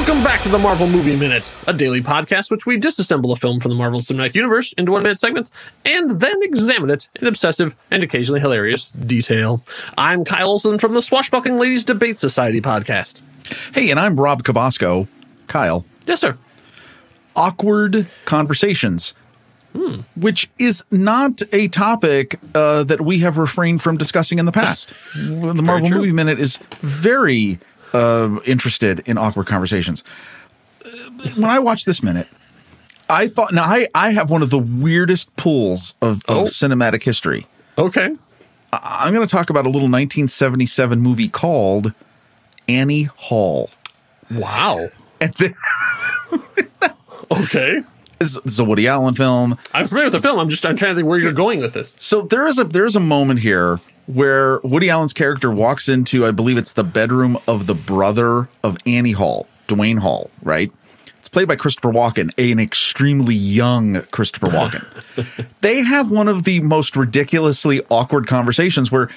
Welcome back to the Marvel Movie Minute, a daily podcast which we disassemble a film from the Marvel Cinematic Universe into one minute segments and then examine it in obsessive and occasionally hilarious detail. I'm Kyle Olson from the Swashbuckling Ladies Debate Society podcast. Hey, and I'm Rob Cabasco. Kyle, Yes, sir. awkward conversations, which is not a topic uh, that we have refrained from discussing in the past. the Marvel true. Movie Minute is very uh, interested in awkward conversations. When I watched this minute, I thought, now I, I have one of the weirdest pulls of, of Oh. cinematic history. Okay. I'm going to talk about a little 1977 movie called Annie Hall. Wow. And the, Okay. this is a Woody Allen film. I'm familiar with the film. I'm just I'm trying to think where you're going with this. So there is a there is a moment here where Woody Allen's character walks into, I believe it's the bedroom of the brother of Annie Hall, Dwayne Hall, right? It's played by Christopher Walken, an extremely young Christopher Walken. they have one of the most ridiculously awkward conversations where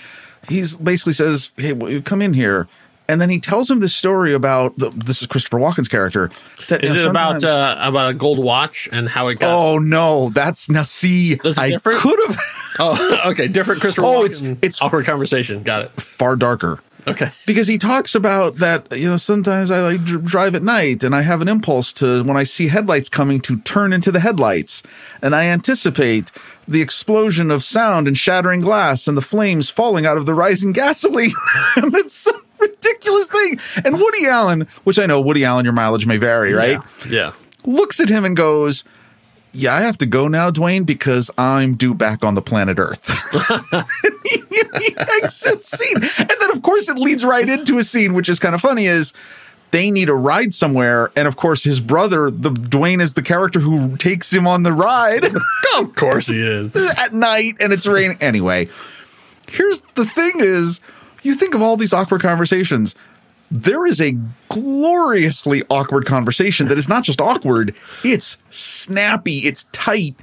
he's basically says, "Hey, w- come in here." And then he tells him this story about the, this is Christopher Walken's character. That Is you know, it about uh, about a gold watch and how it got? Oh no, that's now see. That's I different? could have Oh, okay. Different Christopher. Oh, Walken it's- it's- awkward conversation. Got it. far darker. Okay. because he talks about that you know sometimes i like dr- drive at night and i have an impulse to when i see headlights coming to turn into the headlights and i anticipate the explosion of sound and shattering glass and the flames falling out of the rising gasoline and it's some ridiculous thing and woody allen which i know woody allen your mileage may vary right Yeah. yeah. looks at him and goes yeah, I have to go now, Dwayne, because I'm due back on the planet Earth. he, he exits scene. And then, of course, it leads right into a scene, which is kind of funny, is they need a ride somewhere. And of course, his brother, the Dwayne is the character who takes him on the ride Of course he is. at night and it's raining. Anyway, here's the thing is you think of all these awkward conversations. There is a gloriously awkward conversation that is not just awkward, it's snappy, it's tight.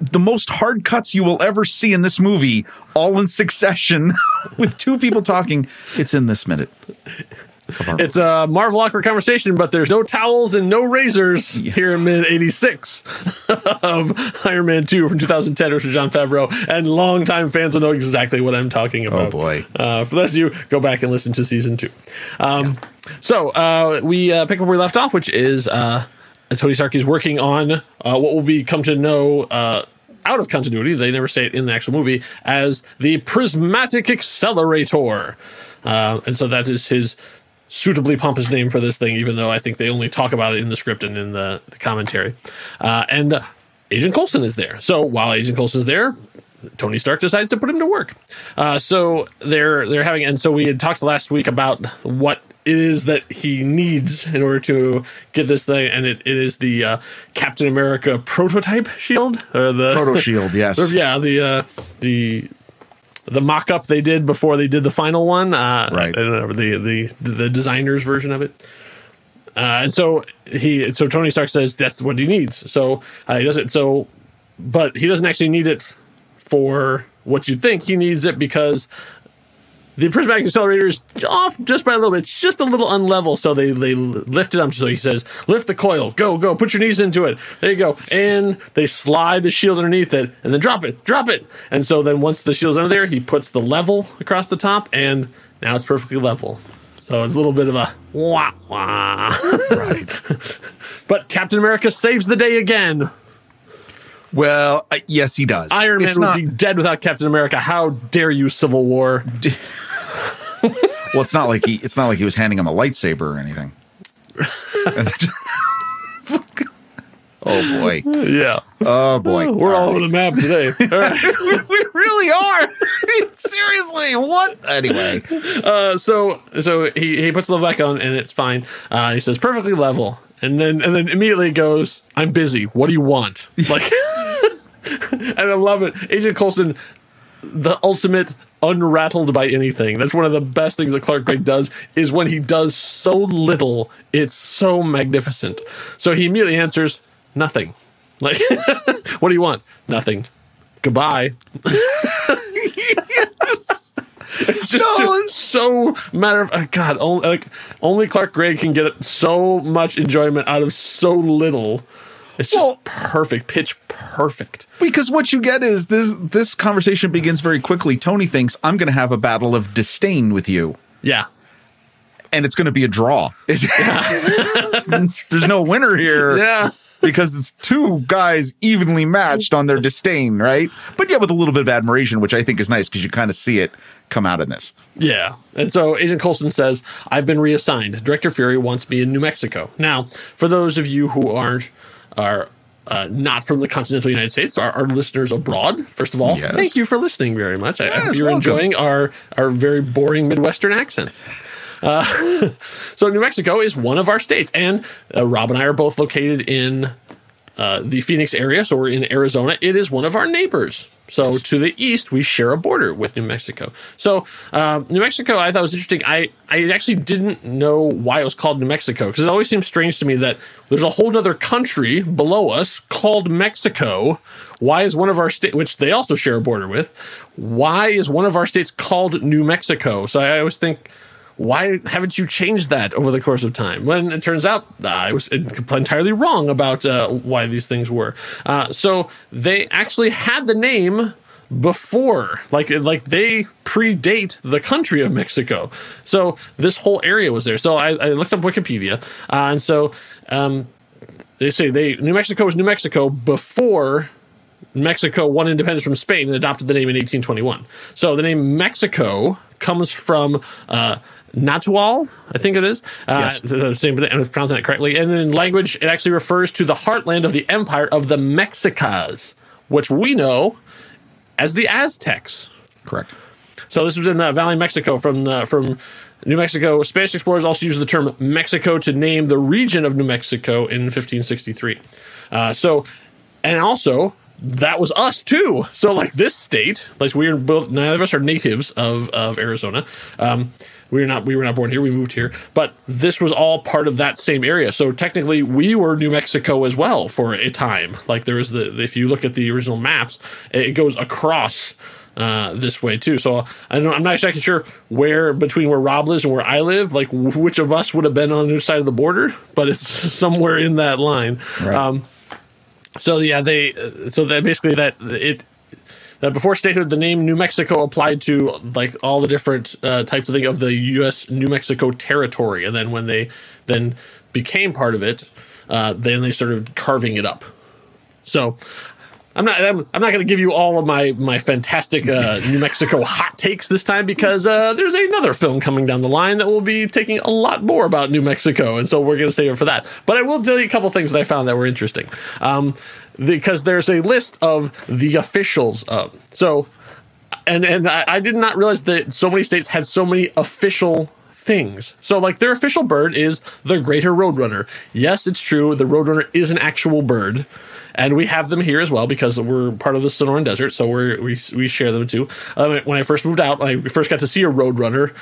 The most hard cuts you will ever see in this movie, all in succession, with two people talking. It's in this minute. It's a Marvel awkward conversation, but there's no towels and no razors here in mid 86 of Iron Man 2 from 2010, written by Jon Favreau. And longtime fans will know exactly what I'm talking about. Oh, boy. Uh, for those of you, go back and listen to season two. Um, So uh, we uh, pick up where we left off, which is uh, Tony Stark is working on uh, what will be come to know. Uh, out of continuity, they never say it in the actual movie, as the prismatic accelerator. Uh, and so that is his suitably pompous name for this thing, even though I think they only talk about it in the script and in the, the commentary. Uh, and uh, Agent Coulson is there. So while Agent Coulson is there, Tony Stark decides to put him to work. Uh, so they're they're having, and so we had talked last week about what it is that he needs in order to get this thing, and it, it is the uh, Captain America prototype shield or the Proto Shield, yes. yeah the uh, the the mock-up they did before they did the final one uh Right. Know, the the the designer's version of it. Uh, and so he so tony stark says that's what he needs. So uh, he does it so but he doesn't actually need it for what you think. He needs it because the prismatic accelerator is off just by a little bit. It's just a little unlevel, so they they lift it up. So he says, "Lift the coil, go, go, put your knees into it." There you go, and they slide the shield underneath it, and then drop it, drop it. And so then once the shield's under there, he puts the level across the top, and now it's perfectly level. So it's a little bit of a wah wah. Right. but Captain America saves the day again. Well, uh, yes, he does. Iron Man It's would not- be dead without Captain America. How dare you, Civil War? Well, it's not like he. It's not like he was handing him a lightsaber or anything. oh boy! Yeah, Oh boy! we're all over the map today. All right. we really are. Seriously, what? Anyway, Uh, so so he, he puts the back on and it's fine. Uh, he says perfectly level, and then and then immediately goes, "I'm busy. What do you want?" Like, and I love it. Agent Coulson, the ultimate unrattled by anything. That's one of the best things that Clark Gregg does is when he does so little, it's so magnificent. So he immediately answers, "Nothing." Like, what do you want? Nothing. Goodbye. It's just No, so matter of uh, God. Only like only Clark Gregg can get so much enjoyment out of so little. It's just Well- perfect, pitch perfect. because what you get is this this conversation begins very quickly. Tony thinks I'm going to have a battle of disdain with you. Yeah, and it's going to be a draw. There's no winner here. yeah. Because it's two guys evenly matched on their disdain, right? But yeah, with a little bit of admiration, which I think is nice because you kind of see it come out in this. Yeah. And so Agent Coulson says, I've been reassigned. Director Fury wants me in New Mexico. Now, for those of you who aren't, are uh, not from the continental United States, our, our listeners abroad, first of all, Yes. thank you for listening very much. I, I hope you're welcome. enjoying our, our very boring Midwestern accents. Uh, so, New Mexico is one of our states, and uh, Rob and I are both located in uh, the Phoenix area, so we're in Arizona. It is one of our neighbors. So to the east, we share a border with New Mexico. So um, New Mexico, I thought was interesting. I I actually didn't know why it was called New Mexico because it always seems strange to me that there's a whole other country below us called Mexico. Why is one of our state, which they also share a border with, why is one of our states called New Mexico? So I always think why haven't you changed that over the course of time? When it turns out uh, I was entirely wrong about uh, why these things were. Uh, so they actually had the name before, like like they predate the country of Mexico. So this whole area was there. So I, I looked up Wikipedia, uh, and so um, they say they New Mexico was New Mexico before Mexico won independence from Spain and adopted the name in 1821. So the name Mexico comes from uh, Natual, I think it is. Uh, Yes. the same, I'm pronouncing that correctly. And in language, it actually refers to the heartland of the empire of the Mexicas, which we know as the Aztecs. Correct. So this was in uh, Valley, Mexico, from the, from New Mexico. Spanish explorers also used the term Mexico to name the region of New Mexico in 1563. Uh, so, and also that was us too. So like this state, like we're both neither of us are natives of of Arizona. Um, we were not we were not born here. We moved here, but this was all part of that same area. So technically, we were New Mexico as well for a time. Like there was the if you look at the original maps, it goes across uh, this way too. So I don't, I'm not exactly sure where between where Rob lives and where I live, like which of us would have been on the other side of the border, but it's somewhere in that line. Right. Um, so yeah, they so that basically that it that before statehood, the name New Mexico applied to like all the different uh, types of thing of the U.S. New Mexico territory, and then when they then became part of it, uh, then they started carving it up. So I'm not I'm, I'm not going to give you all of my my fantastic uh, New Mexico hot takes this time because uh, there's another film coming down the line that will be taking a lot more about New Mexico, and so we're going to save it for that. But I will tell you a couple things that I found that were interesting, um, because there's a list of the officials of so. And and I, I did not realize that so many states had so many official things. So like their official bird is the greater roadrunner. Yes, it's true. The roadrunner is an actual bird. And we have them here as well because we're part of the Sonoran Desert, so we're, we we share them too. Um, when I first moved out, I first got to see a roadrunner,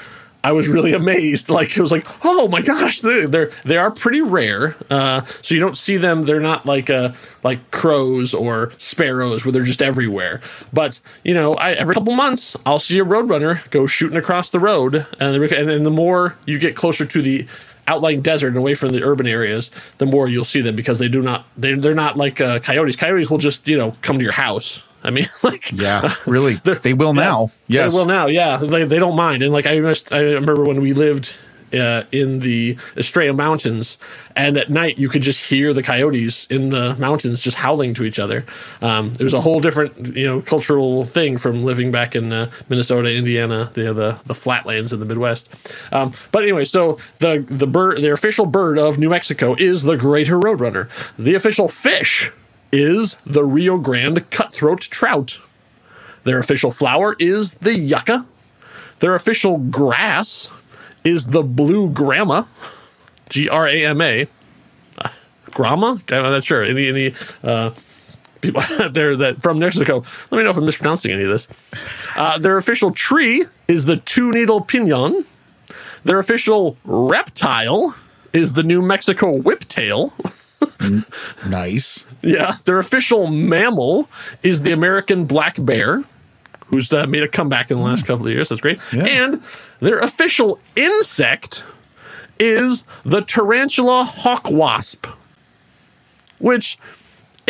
I was really amazed. Like it was like, oh my gosh, they- they're they are pretty rare. Uh, so you don't see them. They're not like uh like crows or sparrows where they're just everywhere. But you know, I, every couple months I'll see a roadrunner go shooting across the road, and and, and the more you get closer to the outlying desert and away from the urban areas, the more you'll see them because they do not they they're not like uh, coyotes. Coyotes will just you know come to your house. I mean, like Yeah, really. They will now. Yes. will now, yeah, they, they don't mind. And like I, must, I remember when we lived uh, in the Estrella Mountains, and at night you could just hear the coyotes in the mountains just howling to each other. Um, it was a whole different, you know, cultural thing from living back in uh, Minnesota, Indiana, the, the the flatlands in the Midwest. Um, but anyway, so the the bird, the official bird of New Mexico is the greater roadrunner. The official fish is the Rio Grande cutthroat trout. Their official flower is the yucca. Their official grass is the blue grama, G R A M A. Grama? I'm not sure. Any any uh, people out there that from Mexico? Let me know if I'm mispronouncing any of this. Uh, their official tree is the two needle pinon. Their official reptile is the New Mexico whiptail. nice. Yeah, their official mammal is the American black bear. Who's uh, made a comeback in the last couple of years. That's great. Yeah. And their official insect is the tarantula hawk wasp, which,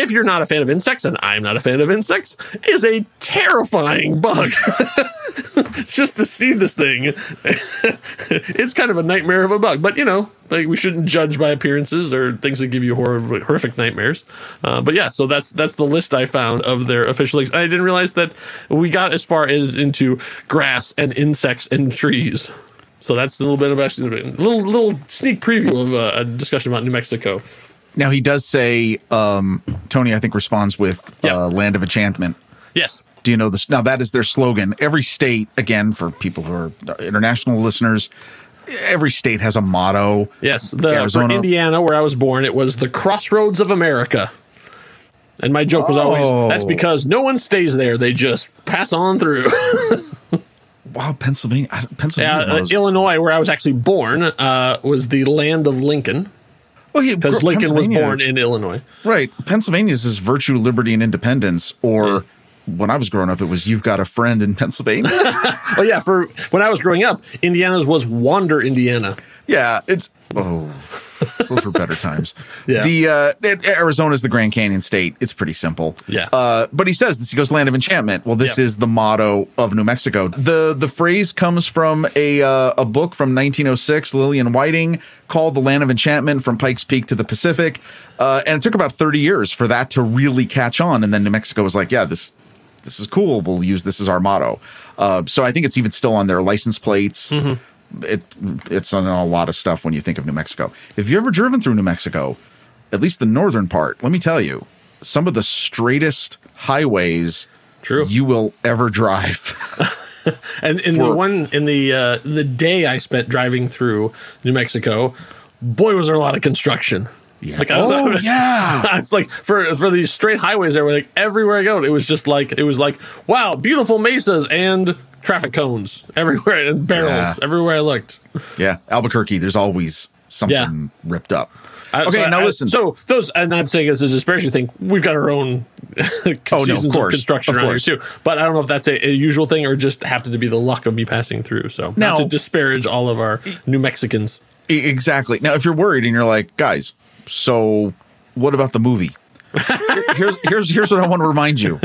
if you're not a fan of insects, and I'm not a fan of insects, is a terrifying bug. Just to see this thing, it's kind of a nightmare of a bug. But you know, like we shouldn't judge by appearances or things that give you horror, horrific nightmares. Uh, but yeah, so that's that's the list I found of their official links. I didn't realize that we got as far as into grass and insects and trees. So that's a little bit of a little little sneak preview of uh, a discussion about New Mexico. Now he does say, um, Tony, I think responds with Yeah. uh, "Land of Enchantment." Yes. Do you know this? Now that is their slogan. Every state, again, for people who are international listeners, every state has a motto. Yes, the, Arizona. for Indiana, where I was born, it was the crossroads of America. And my joke was always Oh. that's because no one stays there; they just pass on through. Wow, Pennsylvania, Pennsylvania. yeah, uh. Illinois, where I was actually born, uh, was the land of Lincoln well, because Lincoln was born in Illinois. right. Pennsylvania's is virtue, liberty, and independence. Or when I was growing up, it was "You've got a friend in Pennsylvania." Oh yeah, for when I was growing up, Indiana's was Wander, Indiana. yeah, it's oh, those were better times. Yeah. the uh, Arizona's the Grand Canyon state. It's pretty simple. Yeah. Uh, but he says this. He goes, "Land of Enchantment." Well, this Yep. is the motto of New Mexico. the The phrase comes from a uh, a book from 1906, Lillian Whiting, called "The Land of Enchantment: From Pikes Peak to the Pacific," uh, and it took about 30 years for that to really catch on. And then New Mexico was like, "Yeah, this this is cool. We'll use this as our motto." Uh, so I think it's even still on their license plates. It it's on a lot of stuff when you think of New Mexico. If you've ever driven through New Mexico, at least the northern part, let me tell you, some of the straightest highways True. you will ever drive. And in the one in the uh, the day I spent driving through New Mexico, boy, was there a lot of construction. Yeah. Like, I don't oh know. yeah. it's like for for these straight highways there were like everywhere I go, it was just like it was like wow, beautiful mesas and traffic cones everywhere and barrels Yeah. everywhere I looked. Yeah. Albuquerque, there's always something Yeah. ripped up. I- Okay, so now I- listen. So those, and I'm saying it's a disparaging thing. We've got our own Oh, of seasons of, course, construction of around course. here too. But I don't know if that's a, a usual thing or just happened to be the luck of me passing through. So Now- not to disparage all of our New Mexicans. Exactly. Now, if you're worried and you're like, guys, so what about the movie? Here- here's here's here's what I want to remind you.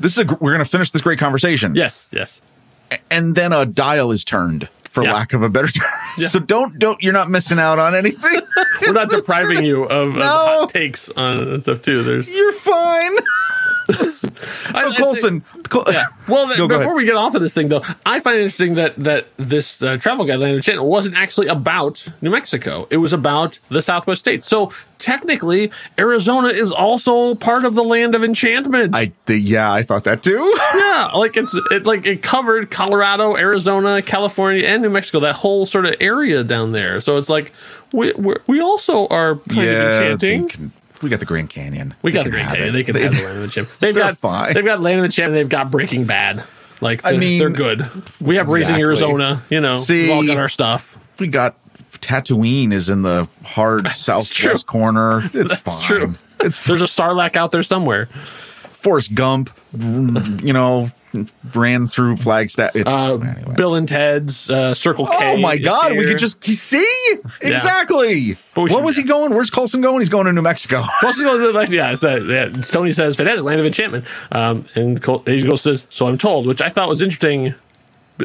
This is a, we're going to finish this great conversation. Yes, yes. and then a dial is turned for Yeah. lack of a better term. Yeah. So don't don't you're not missing out on anything. We're not depriving you of, of hot takes on stuff too. There's You're fine. so I- Coulson, Col- Well, Go- go before we get off of this thing, though, I find it interesting that that this uh, travel guideline channel wasn't actually about New Mexico. It was about the Southwest states. So technically, Arizona is also part of the land of enchantment. I the, yeah, I thought that too. yeah, like it's it like it covered Colorado, Arizona, California, and New Mexico. That whole sort of area down there. So it's like we we're, we also are kind of they enchanting. We got the Grand Canyon. We got the Grand Canyon. it. They can have the Land of Enchantment. They've got fine. They've got Land of Enchantment. They've got Breaking Bad. Like I mean, they're good. We have Raising. Arizona. You know, See, we've all got our stuff. we got Tatooine is in the hard true. southwest corner. It's That's fine. true. It's There's a Sarlacc out there somewhere. Forrest Gump. You know, ran through Flagstaff. It's Uh, anyway. Bill and Ted's uh, Circle K. Oh my God! We could just see exactly. What was he going? Where's Coulson going? He's going to New Mexico. He goes, like, yeah, it's, uh, yeah, Tony says, fantastic, land of enchantment. Um, and Col- says, so I'm told, which I thought was interesting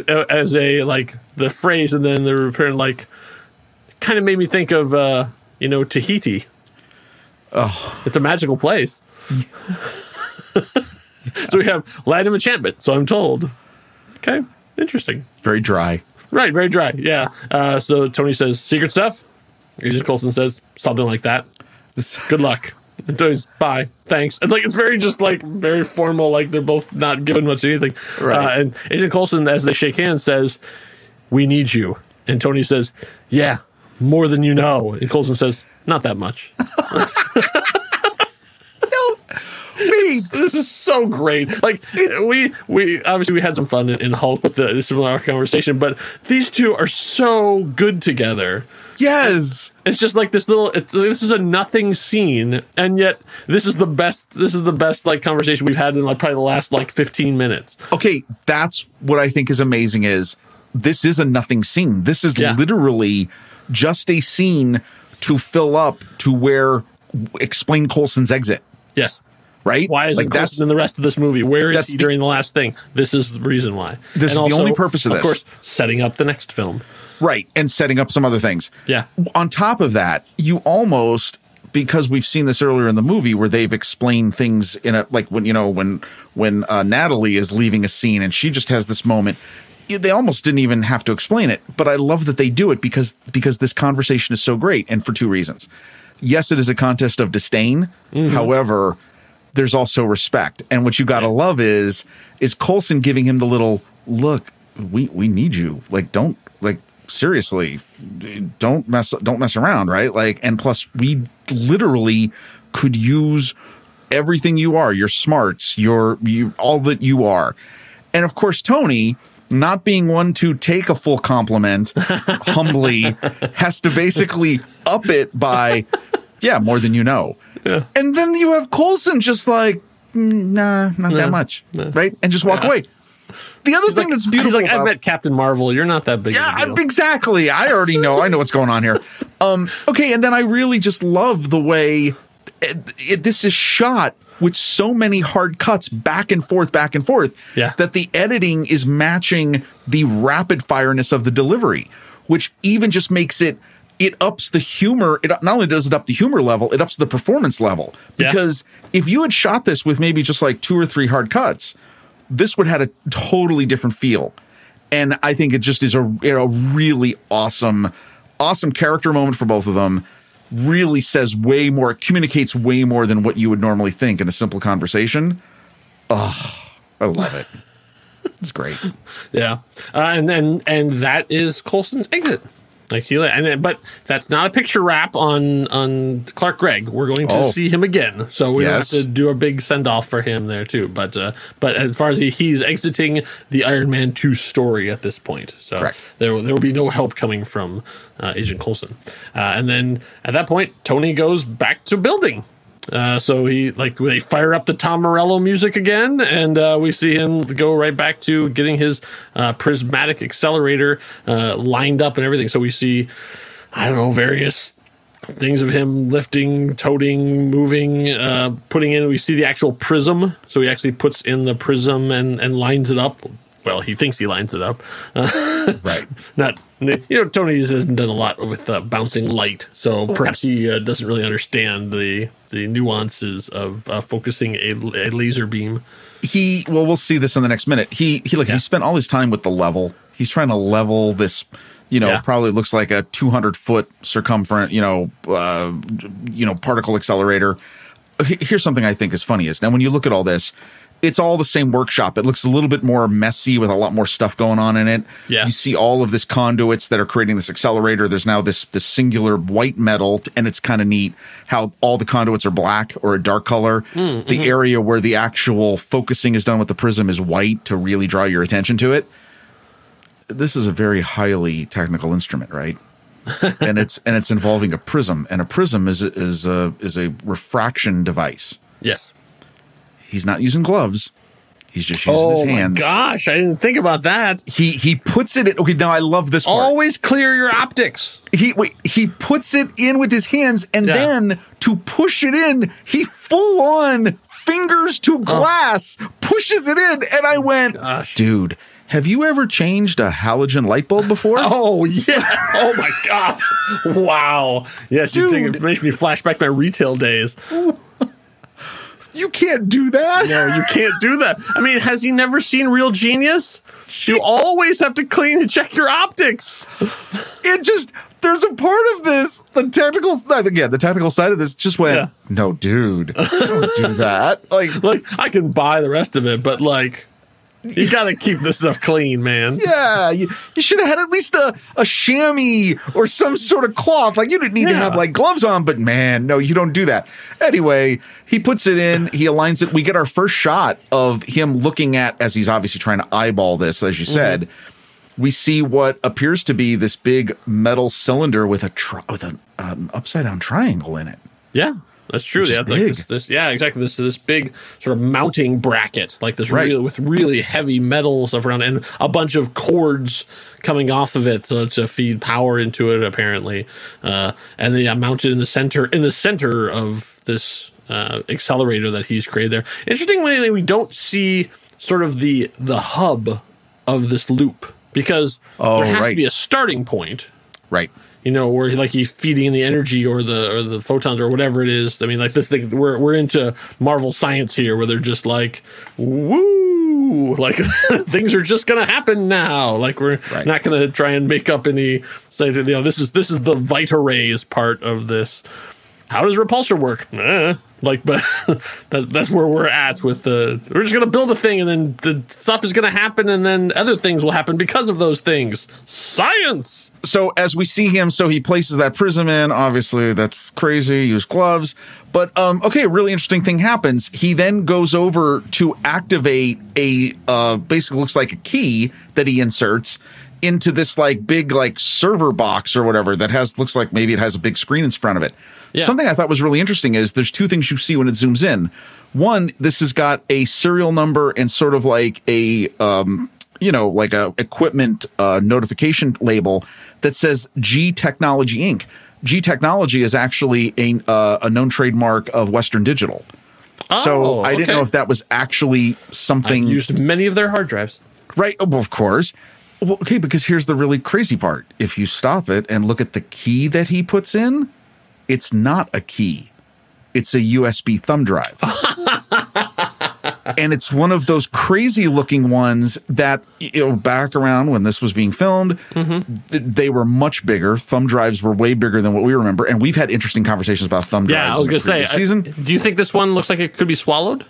uh, as a, like, the phrase and then the return, like, kind of made me think of, uh, you know, Tahiti. Oh. It's a magical place. so we have of enchantment, so I'm told. Okay, interesting. Very dry. Right, very dry. Yeah. Uh, so Tony says, secret stuff? Agent Coulson says, something like that. Good luck. And Tony's, bye. Thanks. And like, it's very just like very formal, like they're both not giving much anything. Right. Uh, and Agent Coulson, as they shake hands, says, we need you. And Tony says, yeah, more than you know. And Coulson says, not that much. This, this is so great. Like we we obviously we had some fun in, in Hulk with the similar conversation, but these two are so good together. Yes. It's just like this little. It, this is a nothing scene, and yet this is the best. This is the best like conversation we've had in like probably the last like fifteen minutes. Okay, that's what I think is amazing is this is a nothing scene. This is Yeah. literally just a scene to fill up to where explain Coulson's exit, Yes. Right? Why is like it that's in the rest of this movie? Where is he the- during the last thing? This is the reason why. This is the only purpose of this. Of course, setting up the next film. right and setting up some other things. Yeah. On top of that, you almost because we've seen this earlier in the movie where they've explained things in a like when you know when when uh, Natalie is leaving a scene and she just has this moment they almost didn't even have to explain it but I love that they do it because because this conversation is so great and for two reasons yes it is a contest of disdain however there's also respect. And what you got to love is is Coulson giving him the little look we we need you. Like don't like seriously don't mess don't mess around right? Like and plus we literally could use everything you are your smarts your you all that you are. And of course tony not being one to take a full compliment humbly has to basically up it by yeah more than you know and then you have coulson just like "Mm, nah not that much right and just walk Yeah. away the other thing that's beautiful He's like, I met Captain Marvel. You're not that big. yeah, of a I- deal. exactly. I already know. I know what's going on here. Um, okay, and then I really just love the way it, it- this is shot with so many hard cuts back and forth, back and forth. Yeah. that the editing is matching the rapid fireness of the delivery, which even just makes it. It ups the humor. It not only does it up the humor level, it ups the performance level. Yeah. Because if you had shot this with maybe just like two or three hard cuts, this would have had a totally different feel. And I think it just is a, a really awesome, awesome character moment for both of them. Really says way more, communicates way more than what you would normally think in a simple conversation. Oh, I love it. It's great. Yeah, uh, and then and that is Coulson's exit. Like he and then, but that's not a picture wrap on on Clark Gregg. We're going to Oh. see him again, so we Yes. have to do a big send off for him there too. But uh, but as far as he, he's exiting the Iron Man two story at this point, so Correct. there will- there will be no help coming from uh, Agent Coulson. Uh, and then at that point, Tony goes back to building. Uh, so he like they fire up the Tom Morello music again, and uh, we see him go right back to getting his uh, prismatic accelerator uh, lined up and everything. So we see, I don't know, various things of him lifting, toting, moving, uh, putting in. We see the actual prism. So he actually puts in the prism and and lines it up. Well, he thinks he lines it up. Right. Not you know Tony hasn't done a lot with uh, bouncing light, so perhaps he uh, doesn't really understand the the nuances of uh, focusing a, a laser beam. He, well, we'll see this in the next minute. He, he, like, Yeah. he spent all his time with the level. He's trying to level this, you know, Yeah. probably looks like a 200 foot circumference, you know, uh, you know, particle accelerator. Here's something I think is funny is now when you look at all this, it's all the same workshop. It looks a little bit more messy with a lot more stuff going on in it. Yeah. You see all of this conduits that are creating this accelerator. There's now this this singular white metal, and it's kind of neat how all the conduits are black or a dark color. Hmm, mm-hmm. The area where the actual focusing is done with the prism is white to really draw your attention to it. This is a very highly technical instrument, right? and it's and it's involving a prism, and a prism is is a is a refraction device. Yes. He's not using gloves. He's just using Oh his my hands. gosh, I didn't think about that. He he puts it in. Okay, now I love this part. Always clear your optics. he wait, he puts it in with his hands, and Yeah. then to push it in, he full on fingers to glass pushes it in, and I oh went, Gosh. dude. Have you ever changed a halogen light bulb before? Oh yeah! Oh my gosh! Wow! Yes, you think Dude. it makes me flash back my retail days. You can't do that. No, you can't do that. I mean, has he never seen Real Genius? You always have to clean and check your optics. It just there's a part of this the technical again the technical side of this just went Yeah. no dude don't do that like Like, I can buy the rest of it, but like, You got to keep this stuff clean, man. Yeah, you, you should have had at least a, a chamois or some sort of cloth. Like you didn't need to have like gloves on, but man, no, you don't do that. Anyway, he puts it in, he aligns it. We get our first shot of him looking at as he's obviously trying to eyeball this, as you Mm-hmm. said. We see what appears to be this big metal cylinder with a tri- with an, an upside down triangle in it. Yeah, that's true. Which is Yeah, like this, this, yeah, exactly. This this big sort of mounting bracket, like this, Right. with really heavy metal stuff around, and a bunch of cords coming off of it to, to feed power into it, apparently. Uh, and then yeah, mounted in the center, in the center of this uh, accelerator that he's created there. Interestingly, we don't see sort of the the hub of this loop because Oh, there has right. to be a starting point Right. You know, where like he's feeding the energy or the or the photons or whatever it is. I mean, like this thing, we're we're into Marvel science here, where they're just like, woo, like things are just gonna happen now. Like we're Right. not gonna try and make up any. Say, you know, this is this is the Vita rays part of this. How does repulsor work? Eh. Like, but that, that's where we're at with the. We're just gonna build a thing, and then the stuff is gonna happen, and then other things will happen because of those things. Science. so as we see him, so he places that prism in. Obviously, that's crazy. Use gloves. But um, okay, a really interesting thing happens. He then goes over to activate a uh, basically looks like a key that he inserts into this like big like server box or whatever that has looks like maybe it has a big screen in front of it. Yeah. Something I thought was really interesting is there's two things you see when it zooms in. One, this has got a serial number and sort of like a um, you know, like a equipment uh, notification label that says G Technology Inc. G Technology is actually a uh, a known trademark of Western Digital. so Oh, I didn't okay. know if that was actually something used many of their hard drives. Right. Oh, Well, of course. Well, okay, because here's the really crazy part. If you stop it and look at the key that he puts in, it's not a key. It's a USB thumb drive. and it's one of those crazy looking ones that, you know, back around when this was being filmed, Mm-hmm. th- they were much bigger. Thumb drives were way bigger than what we remember. And we've had interesting conversations about thumb drives. Yeah, I was gonna say. previous I- season. do you think this one looks like it could be swallowed?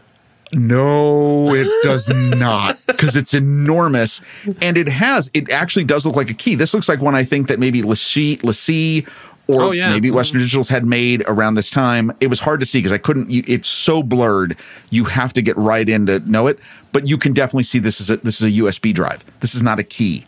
No, it does not because it's enormous and it has, it actually does look like a key. This looks like one I think that maybe LaCie, LaCie or Oh, yeah. maybe Western Digitals had made around this time. It was hard to see because I couldn't, you, it's so blurred. You have to get right in to know it, but you can definitely see this is a, this is a USB drive. This is not a key.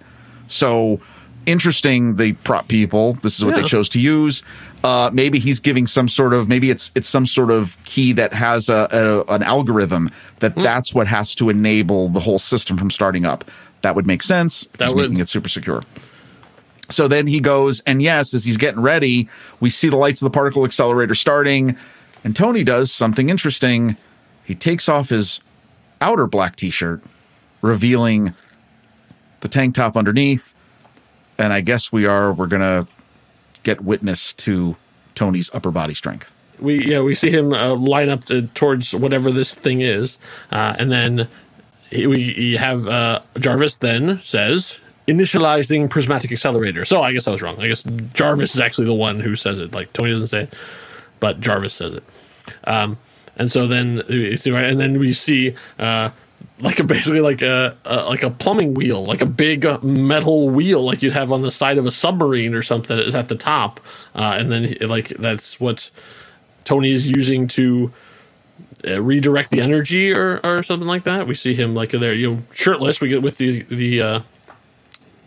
So interesting. The prop people, this is what Yeah. they chose to use. Uh, maybe he's giving some sort of maybe it's it's some sort of key that has a, a an algorithm that Hmm. that's what has to enable the whole system from starting up. That would make sense. That he's would. making it super secure. So then he goes, and yes, as he's getting ready, we see the lights of the particle accelerator starting, and Tony does something interesting. He takes off his outer black t-shirt, revealing the tank top underneath. And I guess we are we're gonna get witness to Tony's upper body strength. We yeah we see him uh, line up towards whatever this thing is, uh, and then he, we we have uh, Jarvis then says initializing prismatic accelerator. So I guess I was wrong. I guess Jarvis is actually the one who says it. Like Tony doesn't say it, but Jarvis says it. Um, and so then and then we see uh, like a basically like a, a like a plumbing wheel, like a big metal wheel, like you'd have on the side of a submarine or something, is at the top, uh, and then like that's what Tony is using to uh, redirect the energy or, or something like that. We see him like there, you know, shirtless. We get with the the uh,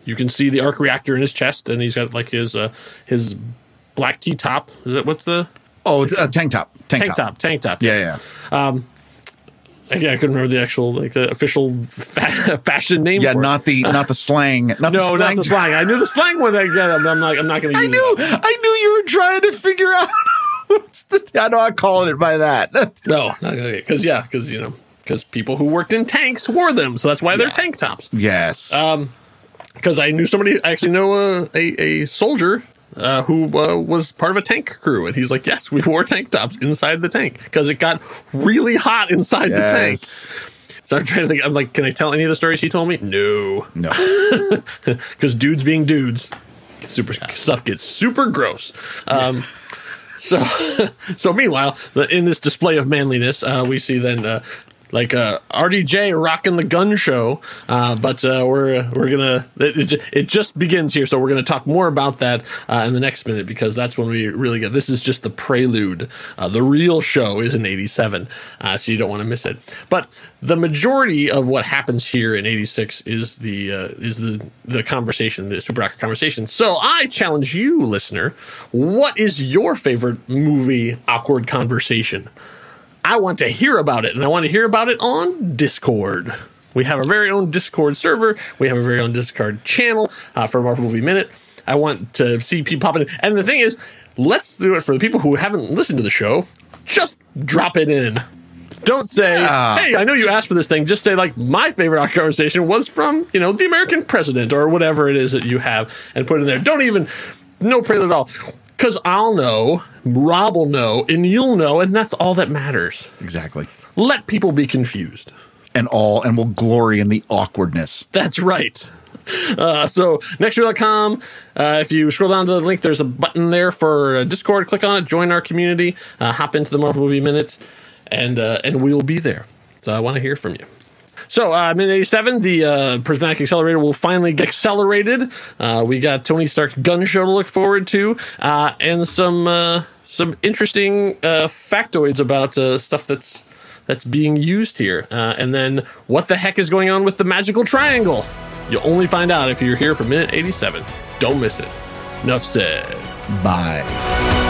you can see the arc reactor in his chest, and he's got like his uh, his black T top. Is that what's the Oh, it's a tank top. Tank, tank top? Tank top. Yeah, yeah. Um, I, I couldn't remember the actual like the official fa- fashion name. Yeah, for it. not the not the slang. Not the no, slang. not the slang. I knew the slang one. I I'm not. I'm not going to. I knew It. I knew you were trying to figure out what's the I know I'm calling it by that. No, because yeah, because you know, because people who worked in tanks wore them, so that's why they're tank tops. yes. Um, because I knew somebody. I actually know a a, a soldier uh, who uh, was part of a tank crew, and he's like, "Yes, we wore tank tops inside the tank because it got really hot inside the tank." So I'm trying to think. I'm like, can I tell any of the stories he told me? No, No. because dudes being dudes, super stuff gets super gross. Um, so, so meanwhile, in this display of manliness, uh, we see then uh, like uh, RDJ rocking the gun show. Uh, but uh, we're we're gonna it, it, just begins here, so we're gonna talk more about that uh, in the next minute because that's when we really get. This is just the prelude. Uh, the real show is in '87, uh, so you don't want to miss it. But the majority of what happens here in '86 is the is the the conversation, the Super Rocker conversation. So I challenge you, listener, what is your favorite movie awkward conversation? I want to hear about it, and I want to hear about it on Discord. We have our very own Discord server. We have a very own Discord channel uh, for Marvel Movie Minute. I want to see people popping in. And the thing is, let's do it for the people who haven't listened to the show. Just drop it in. Don't say, yeah. "Hey, I know you asked for this thing." Just say, like, "My favorite conversation was from you know the American president or whatever it is that you have," and put it in there. Don't even no prelude at all. Because I'll know, Rob will know, and you'll know, and that's all that matters. Exactly. Let people be confused. And all, and we'll glory in the awkwardness. That's right. Uh, so nextreal.com uh, if you scroll down to the link there's a button there for uh, discord click on it join our community uh, hop into the marvel movie minute and uh, and we will be there so i want to hear from you so, uh, in 87, the uh, prismatic accelerator will finally get accelerated. Uh, we got Tony Stark's gun show to look forward to, uh, and some uh, some interesting uh, factoids about uh, stuff that's that's being used here. and then, what the heck is going on with the magical triangle? You'll only find out if you're here for minute 87. Don't miss it. Enough said. Bye.